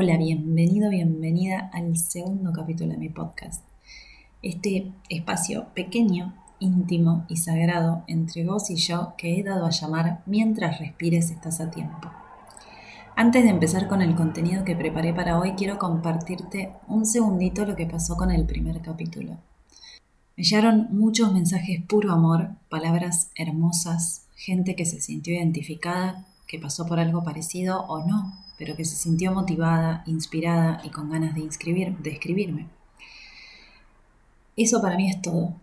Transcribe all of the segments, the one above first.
Hola, bienvenido, bienvenida al segundo capítulo de mi podcast. Este espacio pequeño, íntimo y sagrado entre vos y yo que he dado a llamar Mientras respires estás a tiempo. Antes de empezar con el contenido que preparé para hoy, quiero compartirte un segundito lo que pasó con el primer capítulo. Me llegaron muchos mensajes puro amor, palabras hermosas, gente que se sintió identificada, que pasó por algo parecido o no, pero que se sintió motivada, inspirada y con ganas de, inscribir, de escribirme. Eso para mí es todo.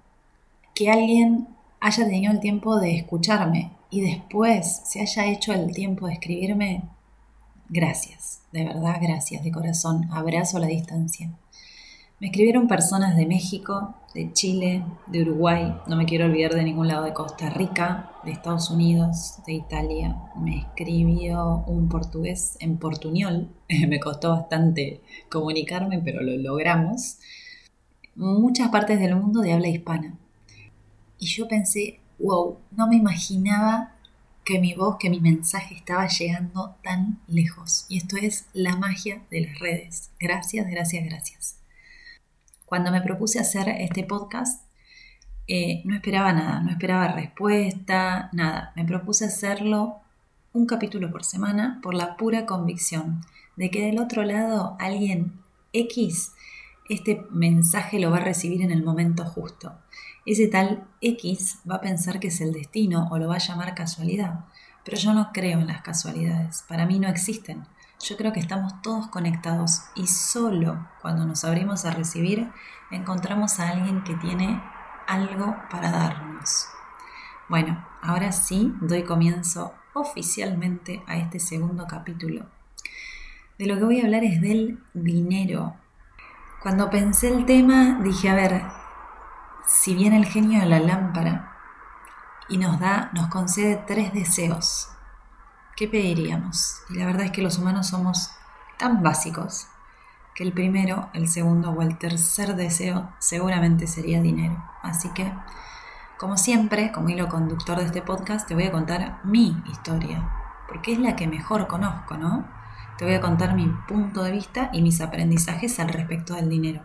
Que alguien haya tenido el tiempo de escucharme y después se haya hecho el tiempo de escribirme, gracias, de verdad gracias, de corazón, abrazo a la distancia. Me escribieron personas de México, de Chile, de Uruguay, no me quiero olvidar de ningún lado de Costa Rica, de Estados Unidos, de Italia. Me escribió un portugués en portuñol, me costó bastante comunicarme, pero lo logramos. Muchas partes del mundo de habla hispana. Y yo pensé, wow, no me imaginaba que mi voz, que mi mensaje estaba llegando tan lejos. Y esto es la magia de las redes. Gracias, gracias, gracias. Cuando me propuse hacer este podcast, eh, no esperaba nada, no esperaba respuesta, nada. Me propuse hacerlo un capítulo por semana por la pura convicción de que del otro lado alguien X, este mensaje lo va a recibir en el momento justo. Ese tal X va a pensar que es el destino o lo va a llamar casualidad. Pero yo no creo en las casualidades, para mí no existen. Yo creo que estamos todos conectados y solo cuando nos abrimos a recibir encontramos a alguien que tiene algo para darnos. Bueno, ahora sí doy comienzo oficialmente a este segundo capítulo. De lo que voy a hablar es del dinero. Cuando pensé el tema dije, a ver, si viene el genio de la lámpara y nos da, nos concede tres deseos, ¿qué pediríamos? Y la verdad es que los humanos somos tan básicos que el primero, el segundo o el tercer deseo seguramente sería dinero. Así que, como siempre, como hilo conductor de este podcast, te voy a contar mi historia, porque es la que mejor conozco, ¿no? Te voy a contar mi punto de vista y mis aprendizajes al respecto del dinero.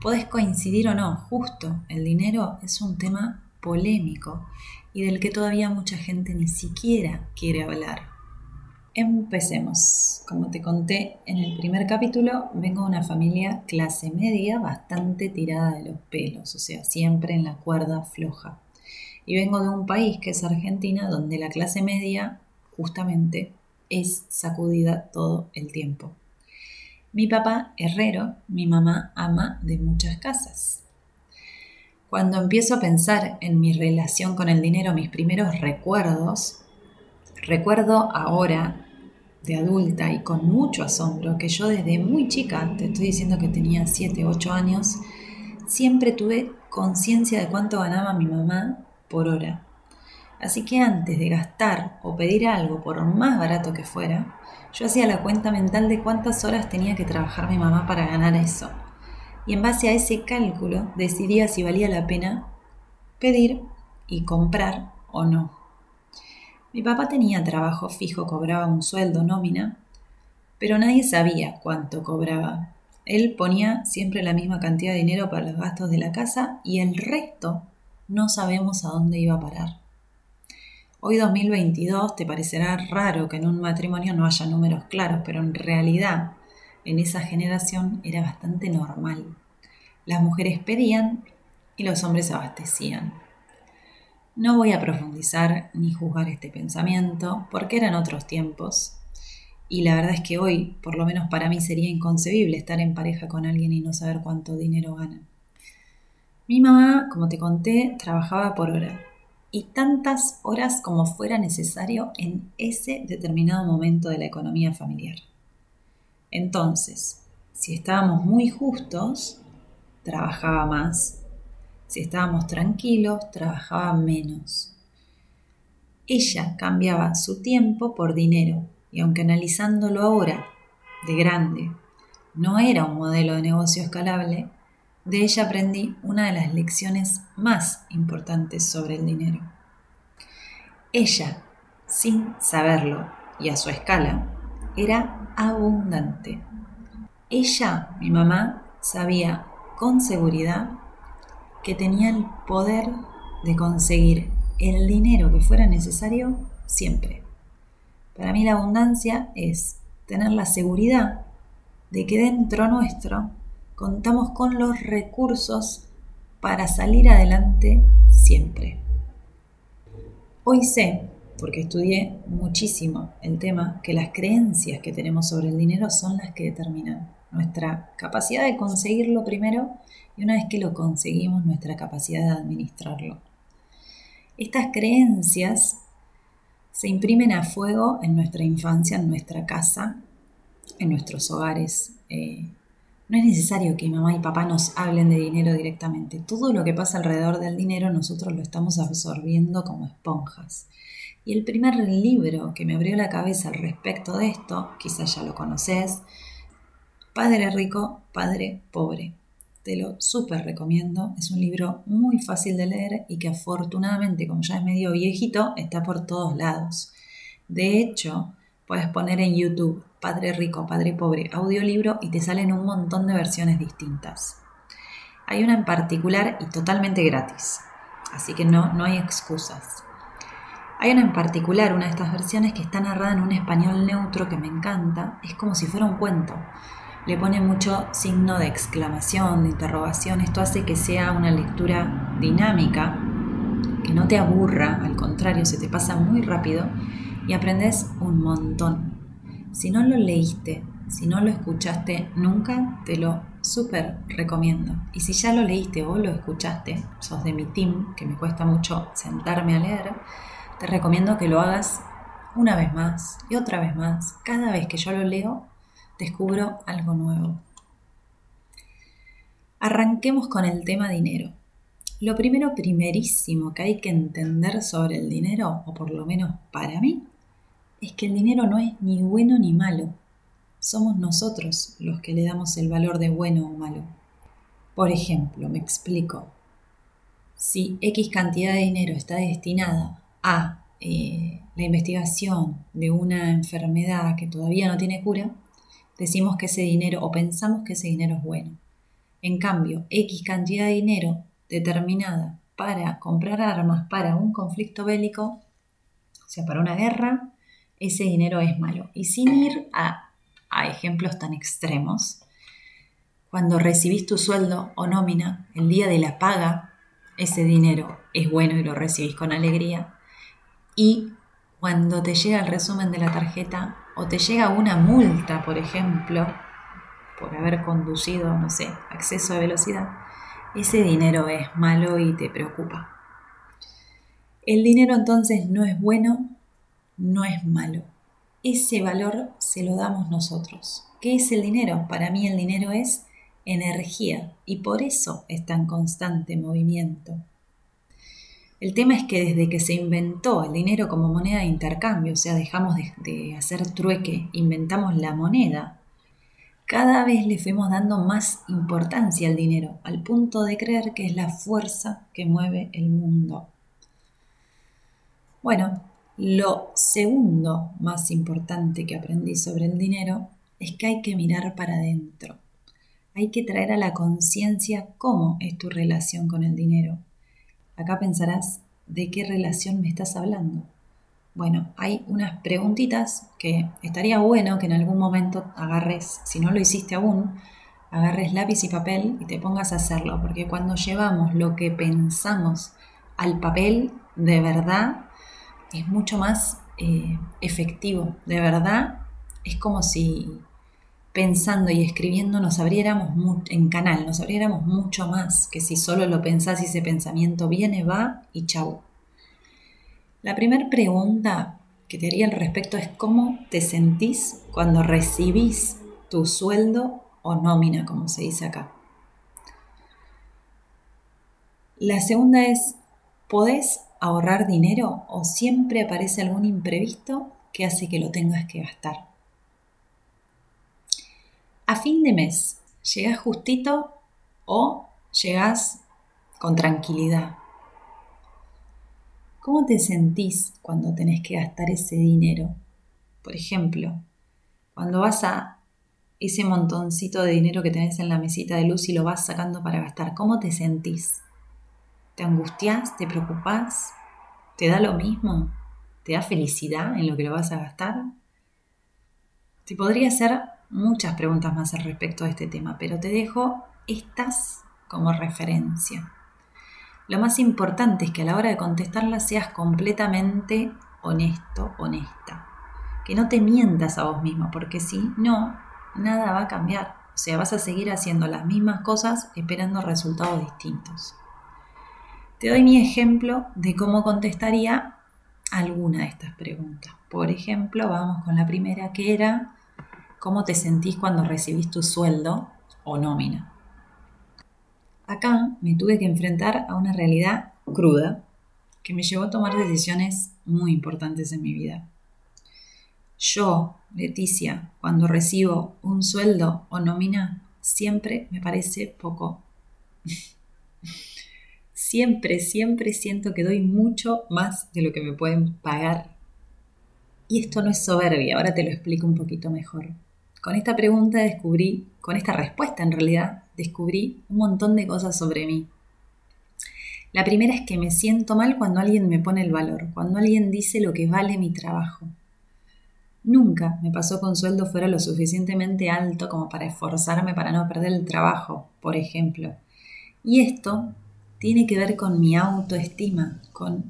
Podés coincidir o no, justo el dinero es un tema polémico y del que todavía mucha gente ni siquiera quiere hablar. Empecemos. Como te conté en el primer capítulo, vengo de una familia clase media bastante tirada de los pelos, o sea, siempre en la cuerda floja. Y vengo de un país que es Argentina, donde la clase media justamente es sacudida todo el tiempo. Mi papá, herrero, mi mamá, ama de muchas casas. Cuando empiezo a pensar en mi relación con el dinero, mis primeros recuerdos, Recuerdo ahora, de adulta y con mucho asombro, que yo desde muy chica, te estoy diciendo que tenía 7, 8 años, siempre tuve conciencia de cuánto ganaba mi mamá por hora. Así que antes de gastar o pedir algo, por más barato que fuera, yo hacía la cuenta mental de cuántas horas tenía que trabajar mi mamá para ganar eso. Y en base a ese cálculo decidía si valía la pena pedir y comprar o no. Mi papá tenía trabajo fijo, cobraba un sueldo nómina, pero nadie sabía cuánto cobraba. Él ponía siempre la misma cantidad de dinero para los gastos de la casa y el resto no sabemos a dónde iba a parar. Hoy 2022 te parecerá raro que en un matrimonio no haya números claros, pero en realidad en esa generación era bastante normal. Las mujeres pedían y los hombres abastecían. No voy a profundizar ni juzgar este pensamiento porque eran otros tiempos. Y la verdad es que hoy, por lo menos para mí, sería inconcebible estar en pareja con alguien y no saber cuánto dinero gana. Mi mamá, como te conté, trabajaba por hora y tantas horas como fuera necesario en ese determinado momento de la economía familiar. Entonces, si estábamos muy justos, trabajaba más si estábamos tranquilos, trabajaba menos. Ella cambiaba su tiempo por dinero y aunque analizándolo ahora, de grande, no era un modelo de negocio escalable, de ella aprendí una de las lecciones más importantes sobre el dinero. Ella, sin saberlo y a su escala, era abundante. ella, mi mamá, sabía con seguridad que tenía el poder de conseguir el dinero que fuera necesario siempre. Para mí la abundancia es tener la seguridad de que dentro nuestro contamos con los recursos para salir adelante siempre. Hoy sé, porque estudié muchísimo el tema, que las creencias que tenemos sobre el dinero son las que determinan nuestra capacidad de conseguirlo primero y una vez que lo conseguimos, nuestra capacidad de administrarlo. Estas creencias se imprimen a fuego en nuestra infancia, en nuestra casa, en nuestros hogares. Eh, no es necesario que mamá y papá nos hablen de dinero directamente. Todo lo que pasa alrededor del dinero nosotros lo estamos absorbiendo como esponjas. Y el primer libro que me abrió la cabeza al respecto de esto, quizás ya lo conoces, Padre Rico, Padre Pobre. Te lo súper recomiendo. Es un libro muy fácil de leer y que afortunadamente, como ya es medio viejito, está por todos lados. De hecho, puedes poner en YouTube Padre Rico, Padre Pobre, audiolibro y te salen un montón de versiones distintas. Hay una en particular y totalmente gratis, así que no, no hay excusas. Hay una en particular, una de estas versiones que está narrada en un español neutro que me encanta, es como si fuera un cuento. Le pone mucho signo de exclamación, de interrogación, esto hace que sea una lectura dinámica, que no te aburra, al contrario, se te pasa muy rápido y aprendes un montón. Si no lo leíste, si no lo escuchaste nunca, te lo súper recomiendo. Y si ya lo leíste o lo escuchaste, sos de mi team, que me cuesta mucho sentarme a leer, te recomiendo que lo hagas una vez más y otra vez más. Cada vez que yo lo leo, descubro algo nuevo. Arranquemos con el tema dinero. Lo primero, primerísimo que hay que entender sobre el dinero, o por lo menos para mí, es que el dinero no es ni bueno ni malo. Somos nosotros los que le damos el valor de bueno o malo. Por ejemplo, me explico. Si X cantidad de dinero está destinada a eh, la investigación de una enfermedad que todavía no tiene cura, decimos que ese dinero o pensamos que ese dinero es bueno. En cambio, X cantidad de dinero determinada para comprar armas para un conflicto bélico, o sea, para una guerra, ese dinero es malo. Y sin ir a, a ejemplos tan extremos, cuando recibís tu sueldo o nómina el día de la paga, ese dinero es bueno y lo recibís con alegría. Y cuando te llega el resumen de la tarjeta o te llega una multa, por ejemplo, por haber conducido, no sé, acceso a velocidad, ese dinero es malo y te preocupa. El dinero entonces no es bueno no es malo. Ese valor se lo damos nosotros. ¿Qué es el dinero? Para mí el dinero es energía y por eso está en constante movimiento. El tema es que desde que se inventó el dinero como moneda de intercambio, o sea, dejamos de, hacer trueque, inventamos la moneda, cada vez le fuimos dando más importancia al dinero, al punto de creer que es la fuerza que mueve el mundo. Bueno, lo segundo más importante que aprendí sobre el dinero es que hay que mirar para adentro. Hay que traer a la conciencia cómo es tu relación con el dinero. Acá pensarás, ¿de qué relación me estás hablando? Bueno, hay unas preguntitas que estaría bueno que en algún momento agarres, si no lo hiciste aún, agarres lápiz y papel y te pongas a hacerlo, porque cuando llevamos lo que pensamos al papel, de verdad, es mucho más eh, efectivo. De verdad, es como si pensando y escribiendo nos abriéramos en canal, nos abriéramos mucho más que si solo lo pensás y ese pensamiento viene, va y chau. La primera pregunta que te haría al respecto es cómo te sentís cuando recibís tu sueldo o nómina, como se dice acá. La segunda es, ¿podés ahorrar dinero o siempre aparece algún imprevisto que hace que lo tengas que gastar. A fin de mes, ¿llegás justito o llegás con tranquilidad? ¿Cómo te sentís cuando tenés que gastar ese dinero? Por ejemplo, cuando vas a ese montoncito de dinero que tenés en la mesita de luz y lo vas sacando para gastar? ¿Cómo te sentís? ¿Te angustias? ¿Te preocupás? ¿Te da lo mismo? ¿Te da felicidad en lo que lo vas a gastar? Te podría hacer muchas preguntas más al respecto de este tema, pero te dejo estas como referencia. Lo más importante es que a la hora de contestarlas seas completamente honesto, honesta. Que no te mientas a vos mismo, porque si no, nada va a cambiar. O sea, vas a seguir haciendo las mismas cosas esperando resultados distintos. Te doy mi ejemplo de cómo contestaría alguna de estas preguntas. Por ejemplo, vamos con la primera que era, ¿cómo te sentís cuando recibís tu sueldo o nómina? Acá me tuve que enfrentar a una realidad cruda que me llevó a tomar decisiones muy importantes en mi vida. Yo, Leticia, cuando recibo un sueldo o nómina, siempre me parece poco. siempre, siempre siento que doy mucho más de lo que me pueden pagar. Y esto no es soberbia, ahora te lo explico un poquito mejor. Con esta pregunta descubrí, con esta respuesta en realidad, descubrí un montón de cosas sobre mí. La primera es que me siento mal cuando alguien me pone el valor, cuando alguien dice lo que vale mi trabajo. Nunca me pasó con sueldo fuera lo suficientemente alto como para esforzarme para no perder el trabajo, por ejemplo. Y esto tiene que ver con mi autoestima, con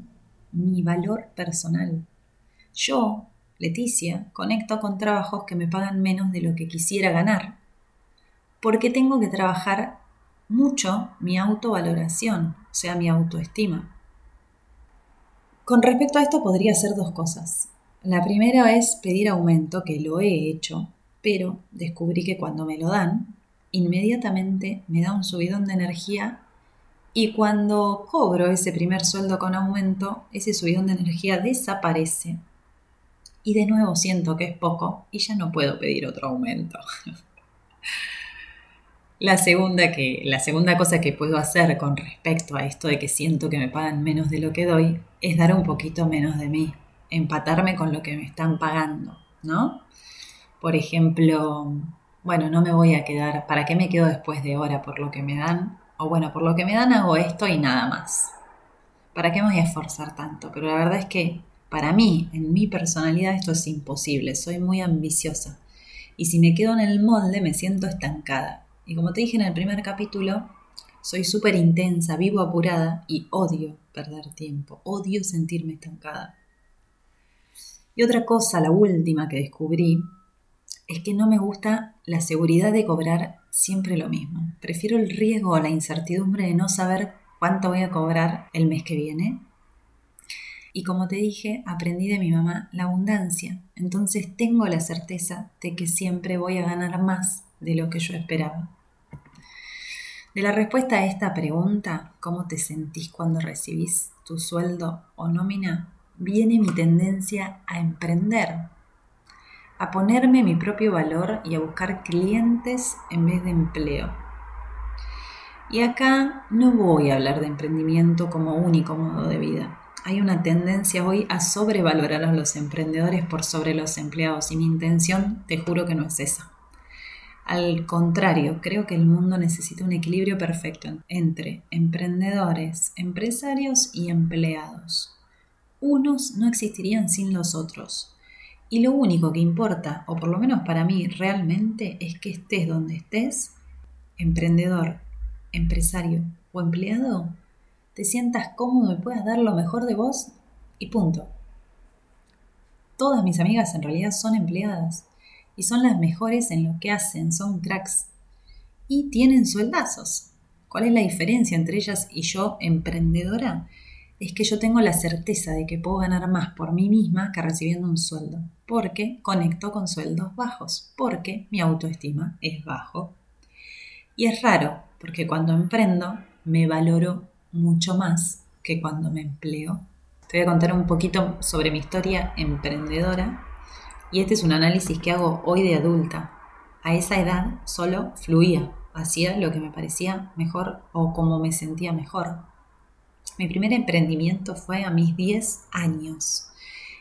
mi valor personal. Yo, Leticia, conecto con trabajos que me pagan menos de lo que quisiera ganar, porque tengo que trabajar mucho mi autovaloración, o sea, mi autoestima. Con respecto a esto podría ser dos cosas. La primera es pedir aumento, que lo he hecho, pero descubrí que cuando me lo dan, inmediatamente me da un subidón de energía y cuando cobro ese primer sueldo con aumento, ese subidón de energía desaparece y de nuevo siento que es poco y ya no puedo pedir otro aumento. la, segunda que, la segunda cosa que puedo hacer con respecto a esto de que siento que me pagan menos de lo que doy es dar un poquito menos de mí empatarme con lo que me están pagando, ¿no? Por ejemplo, bueno, no me voy a quedar, ¿para qué me quedo después de hora por lo que me dan? O bueno, por lo que me dan hago esto y nada más. ¿Para qué me voy a esforzar tanto? Pero la verdad es que para mí, en mi personalidad, esto es imposible. Soy muy ambiciosa. Y si me quedo en el molde, me siento estancada. Y como te dije en el primer capítulo, soy súper intensa, vivo apurada y odio perder tiempo. Odio sentirme estancada. Y otra cosa, la última que descubrí, es que no me gusta la seguridad de cobrar siempre lo mismo. Prefiero el riesgo o la incertidumbre de no saber cuánto voy a cobrar el mes que viene. Y como te dije, aprendí de mi mamá la abundancia. Entonces tengo la certeza de que siempre voy a ganar más de lo que yo esperaba. De la respuesta a esta pregunta, ¿cómo te sentís cuando recibís tu sueldo o nómina? viene mi tendencia a emprender, a ponerme mi propio valor y a buscar clientes en vez de empleo. Y acá no voy a hablar de emprendimiento como único modo de vida. Hay una tendencia hoy a sobrevalorar a los emprendedores por sobre los empleados y mi intención, te juro que no es esa. Al contrario, creo que el mundo necesita un equilibrio perfecto entre emprendedores, empresarios y empleados unos no existirían sin los otros. Y lo único que importa, o por lo menos para mí realmente, es que estés donde estés, emprendedor, empresario o empleado, te sientas cómodo y puedas dar lo mejor de vos y punto. Todas mis amigas en realidad son empleadas y son las mejores en lo que hacen, son cracks y tienen sueldazos. ¿Cuál es la diferencia entre ellas y yo, emprendedora? es que yo tengo la certeza de que puedo ganar más por mí misma que recibiendo un sueldo, porque conecto con sueldos bajos, porque mi autoestima es bajo. Y es raro, porque cuando emprendo me valoro mucho más que cuando me empleo. Te voy a contar un poquito sobre mi historia emprendedora y este es un análisis que hago hoy de adulta. A esa edad solo fluía, hacía lo que me parecía mejor o como me sentía mejor. Mi primer emprendimiento fue a mis 10 años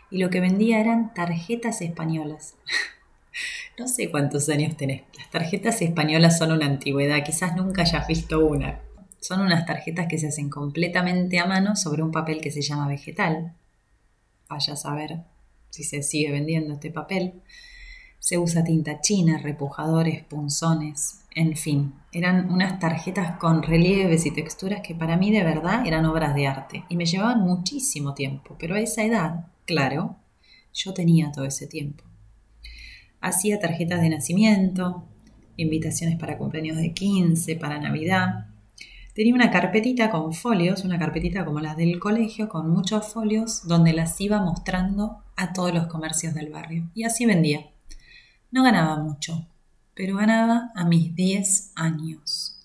y lo que vendía eran tarjetas españolas. No sé cuántos años tenés. Las tarjetas españolas son una antigüedad, quizás nunca hayas visto una. Son unas tarjetas que se hacen completamente a mano sobre un papel que se llama vegetal. Vaya a saber si se sigue vendiendo este papel. Se usa tinta china, repujadores, punzones, en fin, eran unas tarjetas con relieves y texturas que para mí de verdad eran obras de arte y me llevaban muchísimo tiempo, pero a esa edad, claro, yo tenía todo ese tiempo. Hacía tarjetas de nacimiento, invitaciones para cumpleaños de 15, para Navidad. Tenía una carpetita con folios, una carpetita como las del colegio, con muchos folios, donde las iba mostrando a todos los comercios del barrio. Y así vendía. No ganaba mucho, pero ganaba a mis 10 años.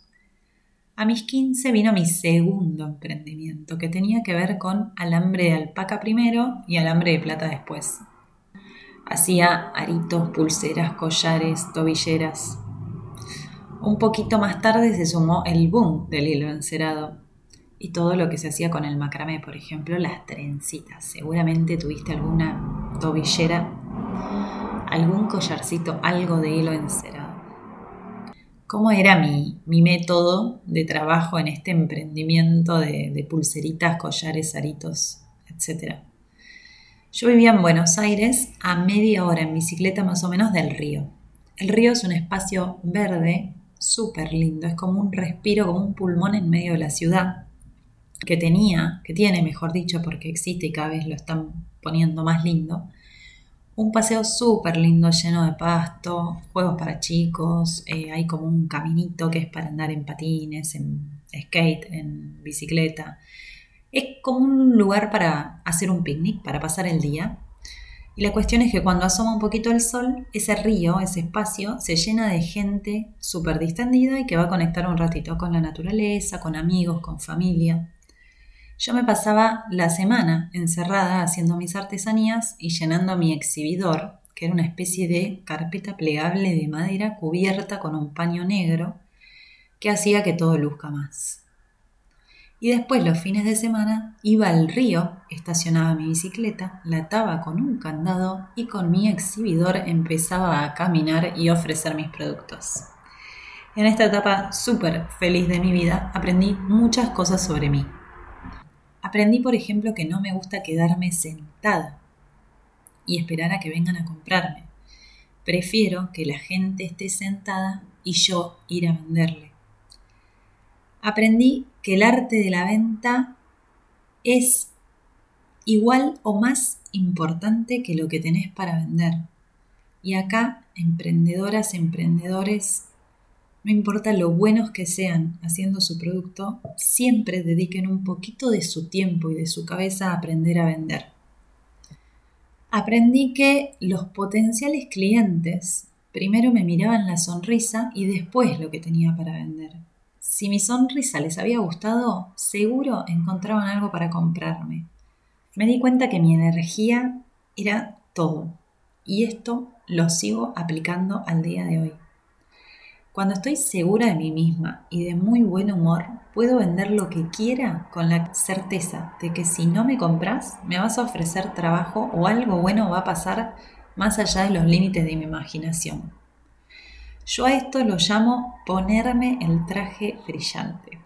A mis 15 vino mi segundo emprendimiento, que tenía que ver con alambre de alpaca primero y alambre de plata después. Hacía aritos, pulseras, collares, tobilleras. Un poquito más tarde se sumó el boom del hilo encerado y todo lo que se hacía con el macramé, por ejemplo, las trencitas. Seguramente tuviste alguna tobillera, algún collarcito, algo de hilo encerado. ¿Cómo era mi, método de trabajo en este emprendimiento de, de pulseritas, collares, aritos, etcétera? Yo vivía en Buenos Aires a media hora en bicicleta más o menos del río. El río es un espacio verde súper lindo, es como un respiro, como un pulmón en medio de la ciudad, que tenía, que tiene, mejor dicho, porque existe y cada vez lo están poniendo más lindo. Un paseo súper lindo, lleno de pasto, juegos para chicos, eh, hay como un caminito que es para andar en patines, en skate, en bicicleta. Es como un lugar para hacer un picnic, para pasar el día. Y la cuestión es que cuando asoma un poquito el sol, ese río, ese espacio, se llena de gente súper distendida y que va a conectar un ratito con la naturaleza, con amigos, con familia. Yo me pasaba la semana encerrada haciendo mis artesanías y llenando mi exhibidor, que era una especie de carpeta plegable de madera cubierta con un paño negro, que hacía que todo luzca más y después los fines de semana iba al río, estacionaba mi bicicleta, la ataba con un candado y con mi exhibidor empezaba a caminar y ofrecer mis productos. En esta etapa súper feliz de mi vida aprendí muchas cosas sobre mí. Aprendí, por ejemplo, que no me gusta quedarme sentada y esperar a que vengan a comprarme. Prefiero que la gente esté sentada y yo ir a venderle aprendí que el arte de la venta es igual o más importante que lo que tenés para vender. Y acá, emprendedoras, emprendedores, no importa lo buenos que sean haciendo su producto, siempre dediquen un poquito de su tiempo y de su cabeza a aprender a vender. Aprendí que los potenciales clientes primero me miraban la sonrisa y después lo que tenía para vender. Si mi sonrisa les había gustado, seguro encontraban algo para comprarme. Me di cuenta que mi energía era todo y esto lo sigo aplicando al día de hoy. Cuando estoy segura de mí misma y de muy buen humor, puedo vender lo que quiera con la certeza de que si no me compras, me vas a ofrecer trabajo o algo bueno va a pasar más allá de los límites de mi imaginación. Yo a esto lo llamo ponerme el traje brillante.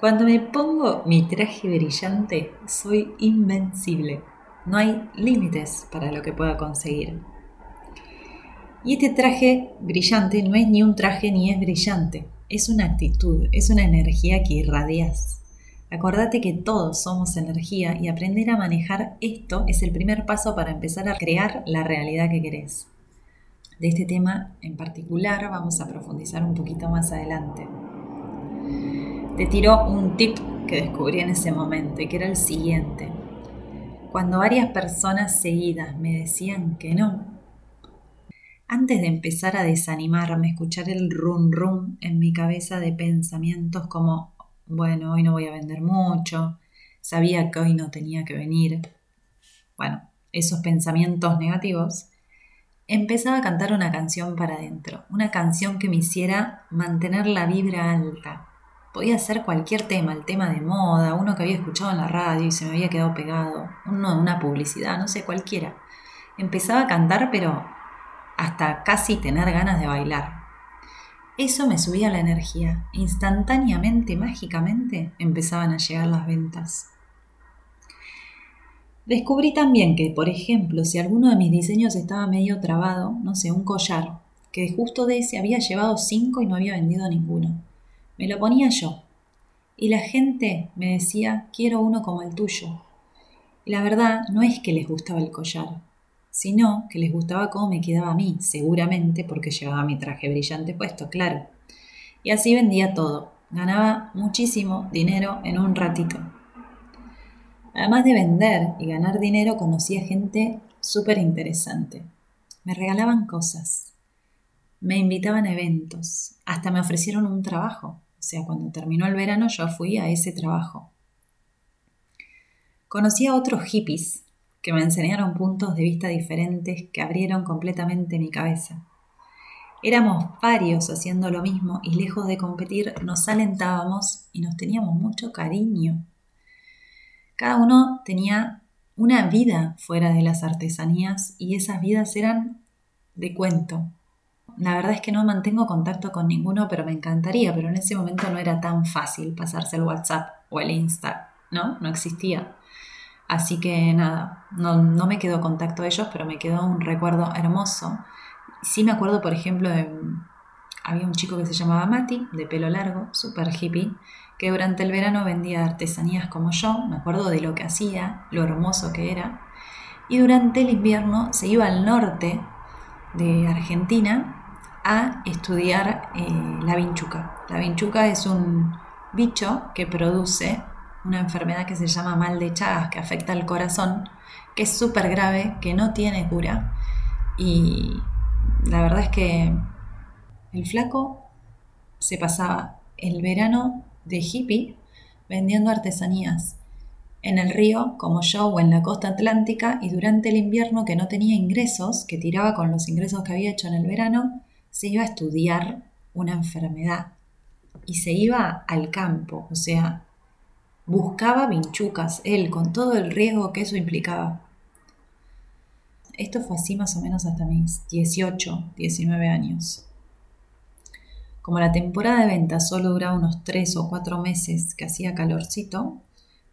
Cuando me pongo mi traje brillante, soy invencible. No hay límites para lo que pueda conseguir. Y este traje brillante no es ni un traje ni es brillante. Es una actitud, es una energía que irradias. Acordate que todos somos energía y aprender a manejar esto es el primer paso para empezar a crear la realidad que querés. De este tema en particular vamos a profundizar un poquito más adelante. Te tiro un tip que descubrí en ese momento y que era el siguiente. Cuando varias personas seguidas me decían que no, antes de empezar a desanimarme, escuchar el rum rum en mi cabeza de pensamientos como, bueno, hoy no voy a vender mucho, sabía que hoy no tenía que venir. Bueno, esos pensamientos negativos, empezaba a cantar una canción para adentro, una canción que me hiciera mantener la vibra alta. Podía ser cualquier tema, el tema de moda, uno que había escuchado en la radio y se me había quedado pegado, uno de una publicidad, no sé, cualquiera. Empezaba a cantar, pero hasta casi tener ganas de bailar. Eso me subía la energía. Instantáneamente, mágicamente, empezaban a llegar las ventas. Descubrí también que, por ejemplo, si alguno de mis diseños estaba medio trabado, no sé, un collar, que justo de ese había llevado cinco y no había vendido ninguno. Me lo ponía yo. Y la gente me decía, quiero uno como el tuyo. Y la verdad no es que les gustaba el collar, sino que les gustaba cómo me quedaba a mí, seguramente porque llevaba mi traje brillante puesto, claro. Y así vendía todo. Ganaba muchísimo dinero en un ratito. Además de vender y ganar dinero, conocía gente súper interesante. Me regalaban cosas, me invitaban a eventos, hasta me ofrecieron un trabajo. O sea, cuando terminó el verano yo fui a ese trabajo. Conocí a otros hippies que me enseñaron puntos de vista diferentes que abrieron completamente mi cabeza. Éramos varios haciendo lo mismo y lejos de competir nos alentábamos y nos teníamos mucho cariño. Cada uno tenía una vida fuera de las artesanías y esas vidas eran de cuento. La verdad es que no mantengo contacto con ninguno, pero me encantaría, pero en ese momento no era tan fácil pasarse el WhatsApp o el Insta, ¿no? No existía. Así que nada, no, no me quedó contacto de ellos, pero me quedó un recuerdo hermoso. Sí me acuerdo, por ejemplo, de, había un chico que se llamaba Mati, de pelo largo, súper hippie, que durante el verano vendía artesanías como yo, me acuerdo de lo que hacía, lo hermoso que era, y durante el invierno se iba al norte de Argentina a estudiar eh, la vinchuca. La vinchuca es un bicho que produce una enfermedad que se llama mal de Chagas, que afecta al corazón, que es súper grave, que no tiene cura. Y la verdad es que el flaco se pasaba el verano de hippie vendiendo artesanías en el río, como yo, o en la costa atlántica, y durante el invierno que no tenía ingresos, que tiraba con los ingresos que había hecho en el verano, se iba a estudiar una enfermedad y se iba al campo, o sea, buscaba vinchucas, él, con todo el riesgo que eso implicaba. Esto fue así más o menos hasta mis 18, 19 años. Como la temporada de venta solo duraba unos tres o cuatro meses que hacía calorcito,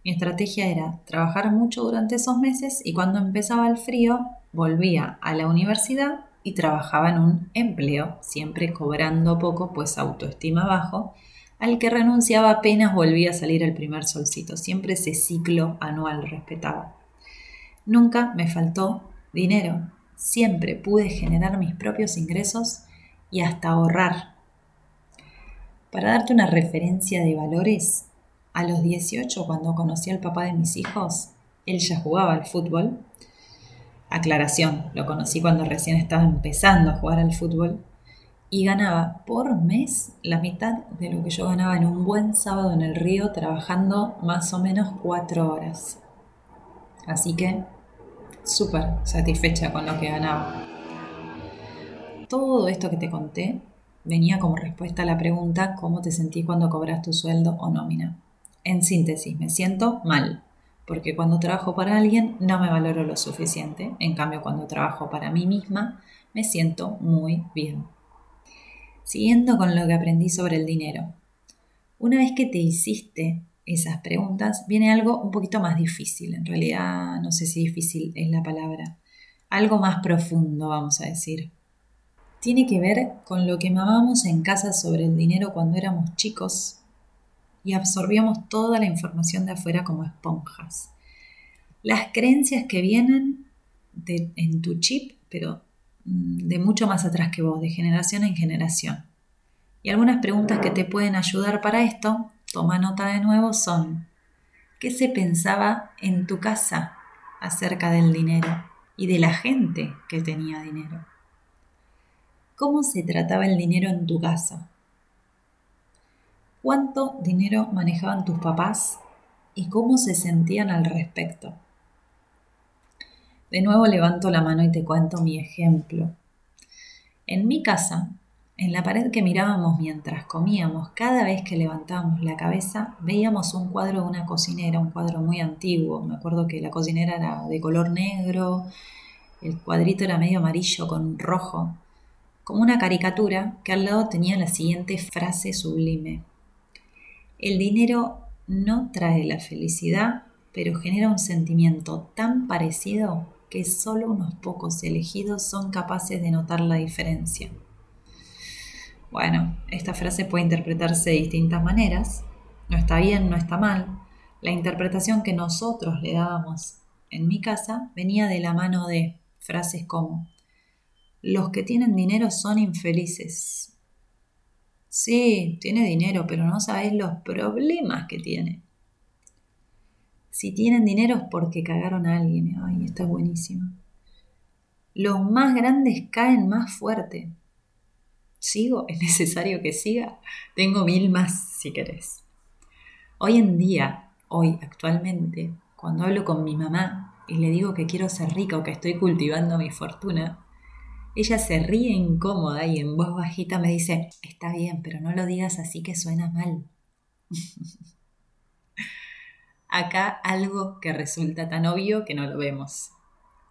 mi estrategia era trabajar mucho durante esos meses y cuando empezaba el frío volvía a la universidad y trabajaba en un empleo, siempre cobrando poco, pues autoestima bajo, al que renunciaba apenas volvía a salir el primer solcito. Siempre ese ciclo anual respetaba. Nunca me faltó dinero. Siempre pude generar mis propios ingresos y hasta ahorrar para darte una referencia de valores, a los 18, cuando conocí al papá de mis hijos, él ya jugaba al fútbol. Aclaración, lo conocí cuando recién estaba empezando a jugar al fútbol y ganaba por mes la mitad de lo que yo ganaba en un buen sábado en el río trabajando más o menos cuatro horas. Así que súper satisfecha con lo que ganaba. Todo esto que te conté venía como respuesta a la pregunta ¿cómo te sentís cuando cobras tu sueldo o nómina? En síntesis, me siento mal, porque cuando trabajo para alguien no me valoro lo suficiente, en cambio cuando trabajo para mí misma me siento muy bien. Siguiendo con lo que aprendí sobre el dinero. Una vez que te hiciste esas preguntas, viene algo un poquito más difícil, en realidad no sé si difícil es la palabra, algo más profundo, vamos a decir tiene que ver con lo que mamábamos en casa sobre el dinero cuando éramos chicos y absorbíamos toda la información de afuera como esponjas. Las creencias que vienen en tu chip, pero mm, de mucho más atrás que vos, de generación en generación. Y algunas preguntas que te pueden ayudar para esto, toma nota de nuevo, son, ¿qué se pensaba en tu casa acerca del dinero y de la gente que tenía dinero? ¿Cómo se trataba el dinero en tu casa? ¿Cuánto dinero manejaban tus papás y cómo se sentían al respecto? De nuevo levanto la mano y te cuento mi ejemplo. En mi casa, en la pared que mirábamos mientras comíamos, cada vez que levantábamos la cabeza, veíamos un cuadro de una cocinera, un cuadro muy antiguo. Me acuerdo que la cocinera era de color negro, El cuadrito era medio amarillo con rojo, como una caricatura que al lado tenía la siguiente frase sublime. El dinero no trae la felicidad, pero genera un sentimiento tan parecido que solo unos pocos elegidos son capaces de notar la diferencia. Bueno, esta frase puede interpretarse de distintas maneras. No está bien, no está mal. La interpretación que nosotros le dábamos en mi casa venía de la mano de frases como los que tienen dinero son infelices. Sí, tiene dinero, pero no sabéis los problemas que tiene. Si tienen dinero es porque cagaron a alguien. Ay, está buenísimo. Los más grandes caen más fuerte. ¿Sigo? ¿Es necesario que siga? Tengo mil más si querés. Hoy en día, hoy actualmente, cuando hablo con mi mamá y le digo que quiero ser rica o que estoy cultivando mi fortuna, ella se ríe incómoda y en voz bajita me dice, está bien, pero no lo digas así que suena mal. Acá algo que resulta tan obvio que no lo vemos.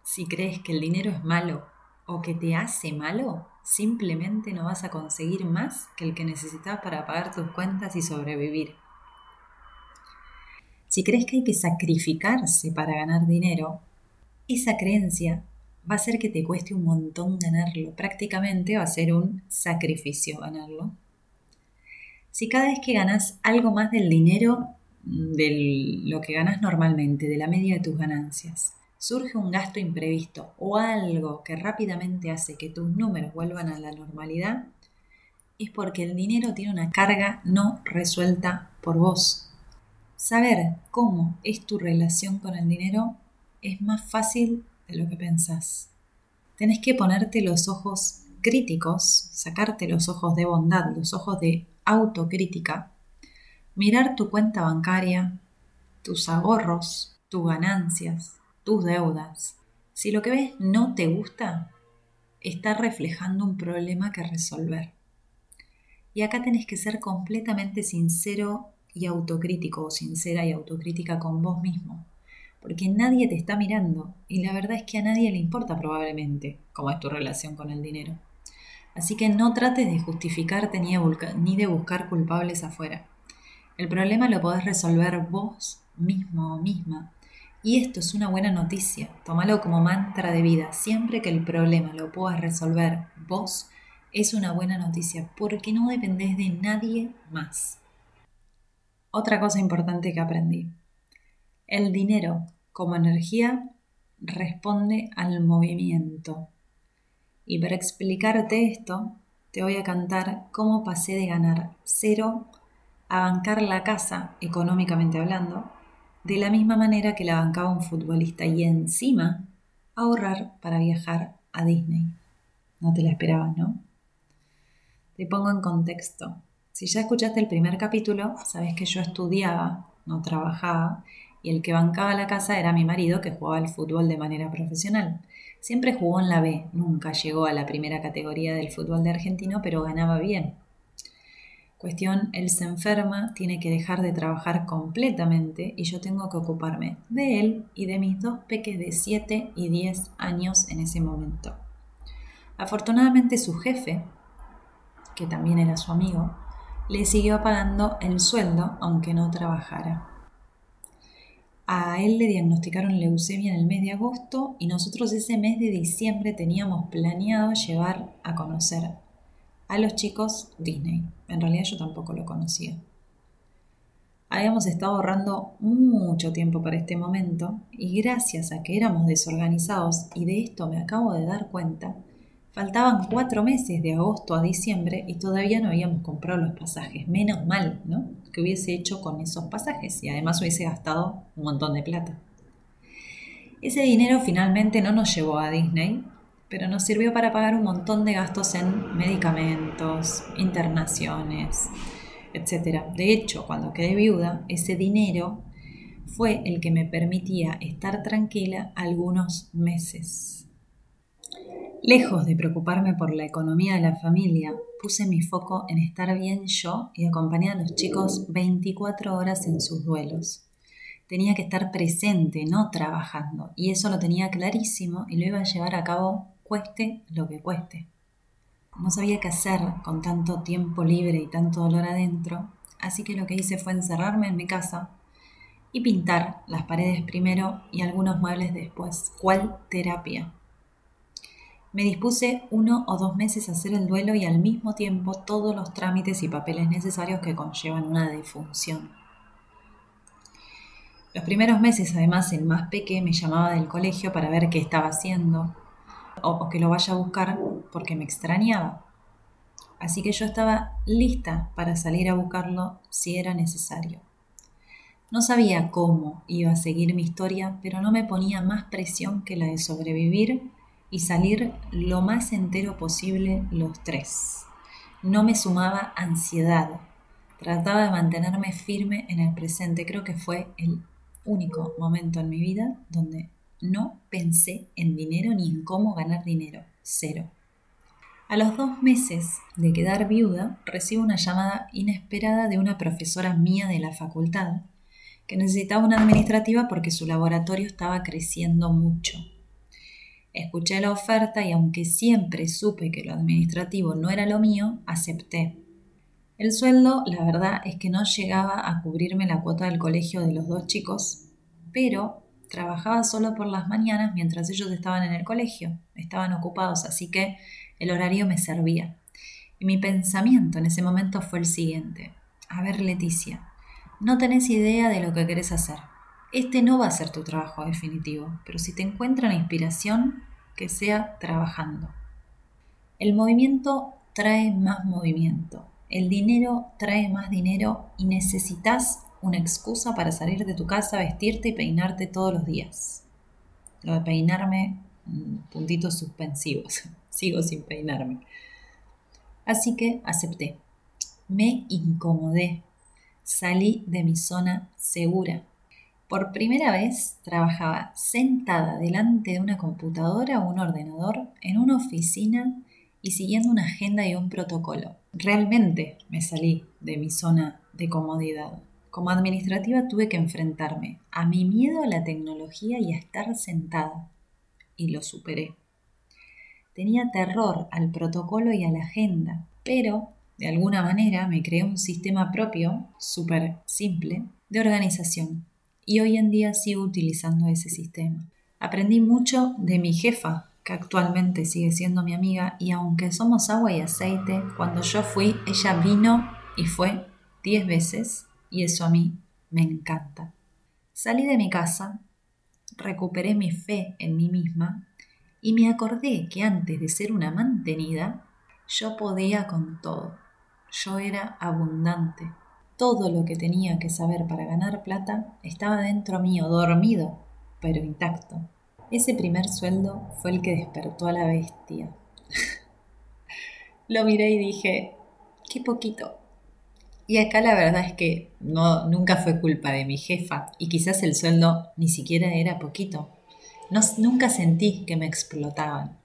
Si crees que el dinero es malo o que te hace malo, simplemente no vas a conseguir más que el que necesitas para pagar tus cuentas y sobrevivir. Si crees que hay que sacrificarse para ganar dinero, esa creencia va a ser que te cueste un montón ganarlo. Prácticamente va a ser un sacrificio ganarlo. Si cada vez que ganas algo más del dinero, de lo que ganas normalmente, de la media de tus ganancias, surge un gasto imprevisto o algo que rápidamente hace que tus números vuelvan a la normalidad, es porque el dinero tiene una carga no resuelta por vos. Saber cómo es tu relación con el dinero es más fácil de lo que pensás. Tenés que ponerte los ojos críticos, sacarte los ojos de bondad, los ojos de autocrítica, mirar tu cuenta bancaria, tus ahorros, tus ganancias, tus deudas. Si lo que ves no te gusta, está reflejando un problema que resolver. Y acá tenés que ser completamente sincero y autocrítico o sincera y autocrítica con vos mismo porque nadie te está mirando y la verdad es que a nadie le importa probablemente cómo es tu relación con el dinero. Así que no trates de justificarte ni de, buscar culpables afuera. El problema lo podés resolver vos mismo o misma. Y esto es una buena noticia. Tómalo como mantra de vida. Siempre que el problema lo puedas resolver vos, es una buena noticia porque no dependés de nadie más. Otra cosa importante que aprendí. El dinero como energía responde al movimiento. Y para explicarte esto, te voy a cantar cómo pasé de ganar cero a bancar la casa, económicamente hablando, de la misma manera que la bancaba un futbolista y encima ahorrar para viajar a Disney. No te la esperabas, ¿no? Te pongo en contexto. Si ya escuchaste el primer capítulo, sabes que yo estudiaba, no trabajaba, y el que bancaba la casa era mi marido que jugaba al fútbol de manera profesional. Siempre jugó en la B, nunca llegó a la primera categoría del fútbol de argentino, pero ganaba bien. Cuestión, él se enferma, tiene que dejar de trabajar completamente y yo tengo que ocuparme de él y de mis dos peques de 7 y 10 años en ese momento. Afortunadamente su jefe, que también era su amigo, le siguió pagando el sueldo aunque no trabajara. A él le diagnosticaron leucemia en el mes de agosto y nosotros ese mes de diciembre teníamos planeado llevar a conocer a los chicos Disney. En realidad yo tampoco lo conocía. Habíamos estado ahorrando mucho tiempo para este momento y gracias a que éramos desorganizados y de esto me acabo de dar cuenta, Faltaban cuatro meses de agosto a diciembre y todavía no habíamos comprado los pasajes. Menos mal, ¿no? Que hubiese hecho con esos pasajes y además hubiese gastado un montón de plata. Ese dinero finalmente no nos llevó a Disney, pero nos sirvió para pagar un montón de gastos en medicamentos, internaciones, etc. De hecho, cuando quedé viuda, ese dinero fue el que me permitía estar tranquila algunos meses. Lejos de preocuparme por la economía de la familia, puse mi foco en estar bien yo y acompañar a los chicos 24 horas en sus duelos. tenía que estar presente, no trabajando. Y eso lo tenía clarísimo y lo iba a llevar a cabo cueste lo que cueste. No sabía qué hacer con tanto tiempo libre y tanto dolor adentro, así que lo que hice fue encerrarme en mi casa y pintar las paredes primero y algunos muebles después. ¿Cuál terapia? Me dispuse uno o dos meses a hacer el duelo y al mismo tiempo todos los trámites y papeles necesarios que conllevan una defunción. Los primeros meses, además, el más peque me llamaba del colegio para ver qué estaba haciendo o, o que lo vaya a buscar porque me extrañaba. Así que yo estaba lista para salir a buscarlo si era necesario. No sabía cómo iba a seguir mi historia, pero no me ponía más presión que la de sobrevivir y salir lo más entero posible los tres. No me sumaba ansiedad. Trataba de mantenerme firme en el presente. Creo que fue el único momento en mi vida donde no pensé en dinero ni en cómo ganar dinero. Cero. A los dos meses de quedar viuda, recibo una llamada inesperada de una profesora mía de la facultad que necesitaba una administrativa porque su laboratorio estaba creciendo mucho. Escuché la oferta y aunque siempre supe que lo administrativo no era lo mío, acepté. El sueldo, la verdad, es que no llegaba a cubrirme la cuota del colegio de los dos chicos, pero trabajaba solo por las mañanas mientras ellos estaban en el colegio, estaban ocupados, así que el horario me servía. Y mi pensamiento en ese momento fue el siguiente. A ver, Leticia, no tenés idea de lo que querés hacer. Este no va a ser tu trabajo definitivo, pero si te encuentra la inspiración, que sea trabajando. El movimiento trae más movimiento. El dinero trae más dinero y necesitas una excusa para salir de tu casa, vestirte y peinarte todos los días. Lo de peinarme, mm, puntitos suspensivos. Sigo sin peinarme. Así que acepté. Me incomodé. Salí de mi zona segura. Por primera vez trabajaba sentada delante de una computadora o un ordenador en una oficina y siguiendo una agenda y un protocolo. Realmente me salí de mi zona de comodidad. Como administrativa tuve que enfrentarme a mi miedo a la tecnología y a estar sentada. Y lo superé. Tenía terror al protocolo y a la agenda, pero de alguna manera me creé un sistema propio, súper simple, de organización y hoy en día sigo utilizando ese sistema. Aprendí mucho de mi jefa, que actualmente sigue siendo mi amiga, y aunque somos agua y aceite, cuando yo fui, ella vino y fue diez veces, y eso a mí me encanta. Salí de mi casa, recuperé mi fe en mí misma y me acordé que antes de ser una mantenida, yo podía con todo. Yo era abundante, todo lo que tenía que saber para ganar plata estaba dentro mío, dormido, pero intacto. Ese primer sueldo fue el que despertó a la bestia. lo miré y dije, qué poquito. Y acá la verdad es que no, nunca fue culpa de mi jefa y quizás el sueldo ni siquiera era poquito. No, nunca sentí que me explotaban.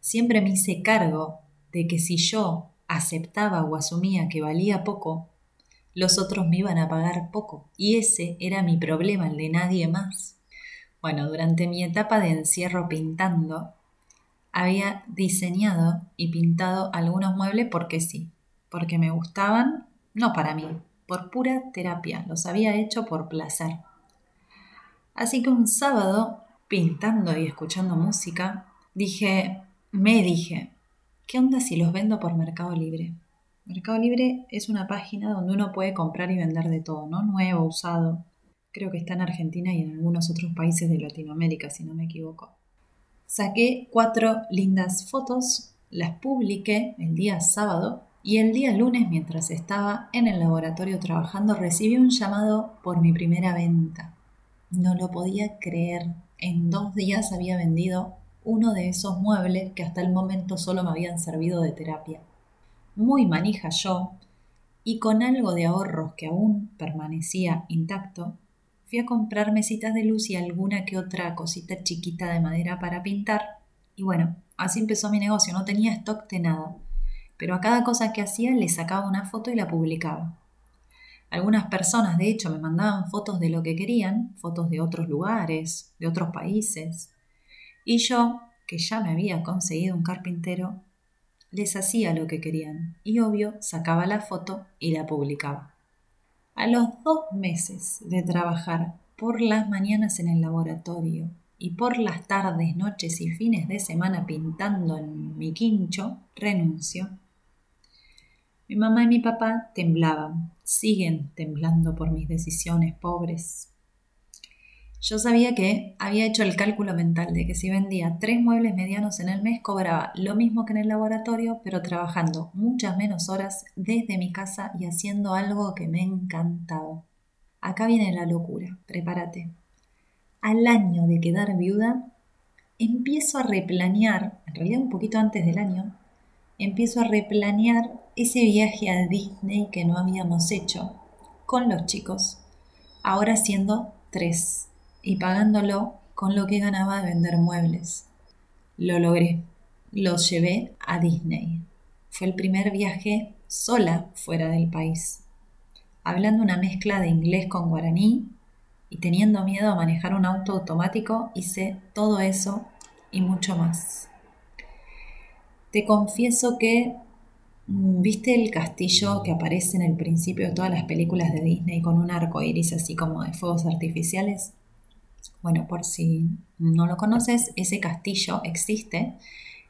Siempre me hice cargo de que si yo aceptaba o asumía que valía poco, los otros me iban a pagar poco, y ese era mi problema, el de nadie más. Bueno, durante mi etapa de encierro pintando, había diseñado y pintado algunos muebles porque sí, porque me gustaban, no para mí, por pura terapia, los había hecho por placer. Así que un sábado, pintando y escuchando música, dije, me dije, ¿qué onda si los vendo por Mercado Libre? Mercado Libre es una página donde uno puede comprar y vender de todo, ¿no? Nuevo, usado. Creo que está en Argentina y en algunos otros países de Latinoamérica, si no me equivoco. Saqué cuatro lindas fotos, las publiqué el día sábado y el día lunes, mientras estaba en el laboratorio trabajando, recibí un llamado por mi primera venta. No lo podía creer. En dos días había vendido uno de esos muebles que hasta el momento solo me habían servido de terapia muy manija yo, y con algo de ahorros que aún permanecía intacto, fui a comprar mesitas de luz y alguna que otra cosita chiquita de madera para pintar. Y bueno, así empezó mi negocio, no tenía stock de nada, pero a cada cosa que hacía le sacaba una foto y la publicaba. Algunas personas, de hecho, me mandaban fotos de lo que querían, fotos de otros lugares, de otros países. Y yo, que ya me había conseguido un carpintero, les hacía lo que querían y obvio sacaba la foto y la publicaba. A los dos meses de trabajar por las mañanas en el laboratorio y por las tardes, noches y fines de semana pintando en mi quincho, renuncio. Mi mamá y mi papá temblaban, siguen temblando por mis decisiones pobres. Yo sabía que había hecho el cálculo mental de que si vendía tres muebles medianos en el mes cobraba lo mismo que en el laboratorio, pero trabajando muchas menos horas desde mi casa y haciendo algo que me encantaba. Acá viene la locura, prepárate. Al año de quedar viuda, empiezo a replanear, en realidad un poquito antes del año, empiezo a replanear ese viaje a Disney que no habíamos hecho con los chicos, ahora siendo tres y pagándolo con lo que ganaba de vender muebles. Lo logré. Los llevé a Disney. Fue el primer viaje sola fuera del país. Hablando una mezcla de inglés con guaraní y teniendo miedo a manejar un auto automático, hice todo eso y mucho más. Te confieso que mm, ¿Viste el castillo que aparece en el principio de todas las películas de Disney con un arco iris así como de fuegos artificiales? Bueno, por si no lo conoces, ese castillo existe,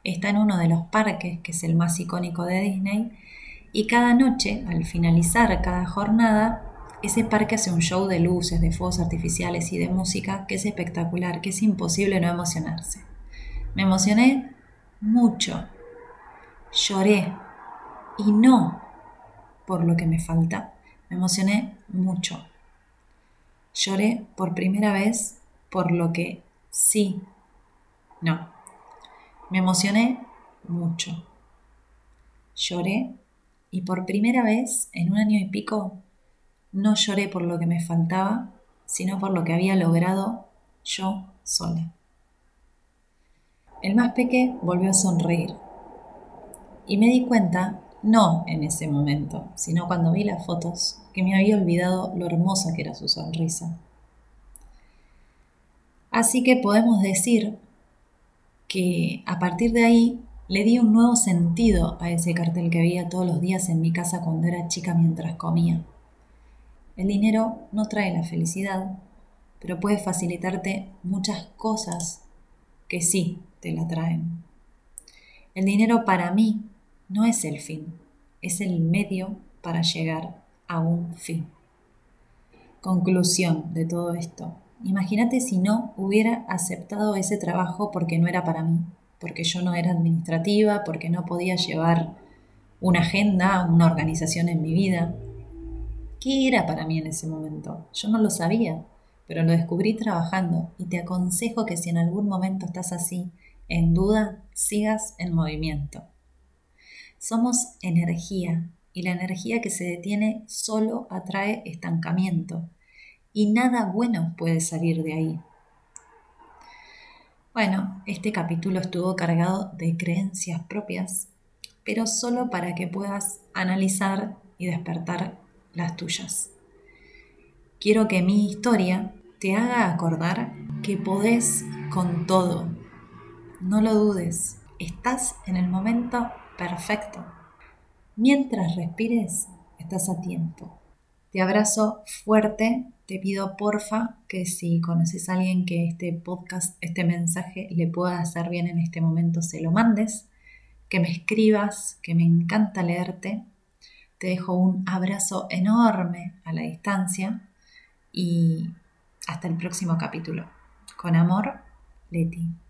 está en uno de los parques, que es el más icónico de Disney, y cada noche, al finalizar cada jornada, ese parque hace un show de luces, de fuegos artificiales y de música que es espectacular, que es imposible no emocionarse. Me emocioné mucho, lloré, y no por lo que me falta, me emocioné mucho. Lloré por primera vez por lo que sí, no. Me emocioné mucho. Lloré y por primera vez en un año y pico no lloré por lo que me faltaba, sino por lo que había logrado yo sola. El más peque volvió a sonreír y me di cuenta, no en ese momento, sino cuando vi las fotos, que me había olvidado lo hermosa que era su sonrisa. Así que podemos decir que a partir de ahí le di un nuevo sentido a ese cartel que veía todos los días en mi casa cuando era chica mientras comía. El dinero no trae la felicidad, pero puede facilitarte muchas cosas que sí te la traen. El dinero para mí no es el fin, es el medio para llegar a un fin. Conclusión de todo esto. Imagínate si no hubiera aceptado ese trabajo porque no era para mí, porque yo no era administrativa, porque no podía llevar una agenda, una organización en mi vida. ¿Qué era para mí en ese momento? Yo no lo sabía, pero lo descubrí trabajando y te aconsejo que si en algún momento estás así, en duda, sigas en movimiento. Somos energía y la energía que se detiene solo atrae estancamiento y nada bueno puede salir de ahí. Bueno, este capítulo estuvo cargado de creencias propias, pero solo para que puedas analizar y despertar las tuyas. Quiero que mi historia te haga acordar que podés con todo. No lo dudes, estás en el momento perfecto. Mientras respires, estás a tiempo. Te abrazo fuerte te pido porfa que si conoces a alguien que este podcast, este mensaje le pueda hacer bien en este momento, se lo mandes, que me escribas, que me encanta leerte. Te dejo un abrazo enorme a la distancia y hasta el próximo capítulo. Con amor, Leti.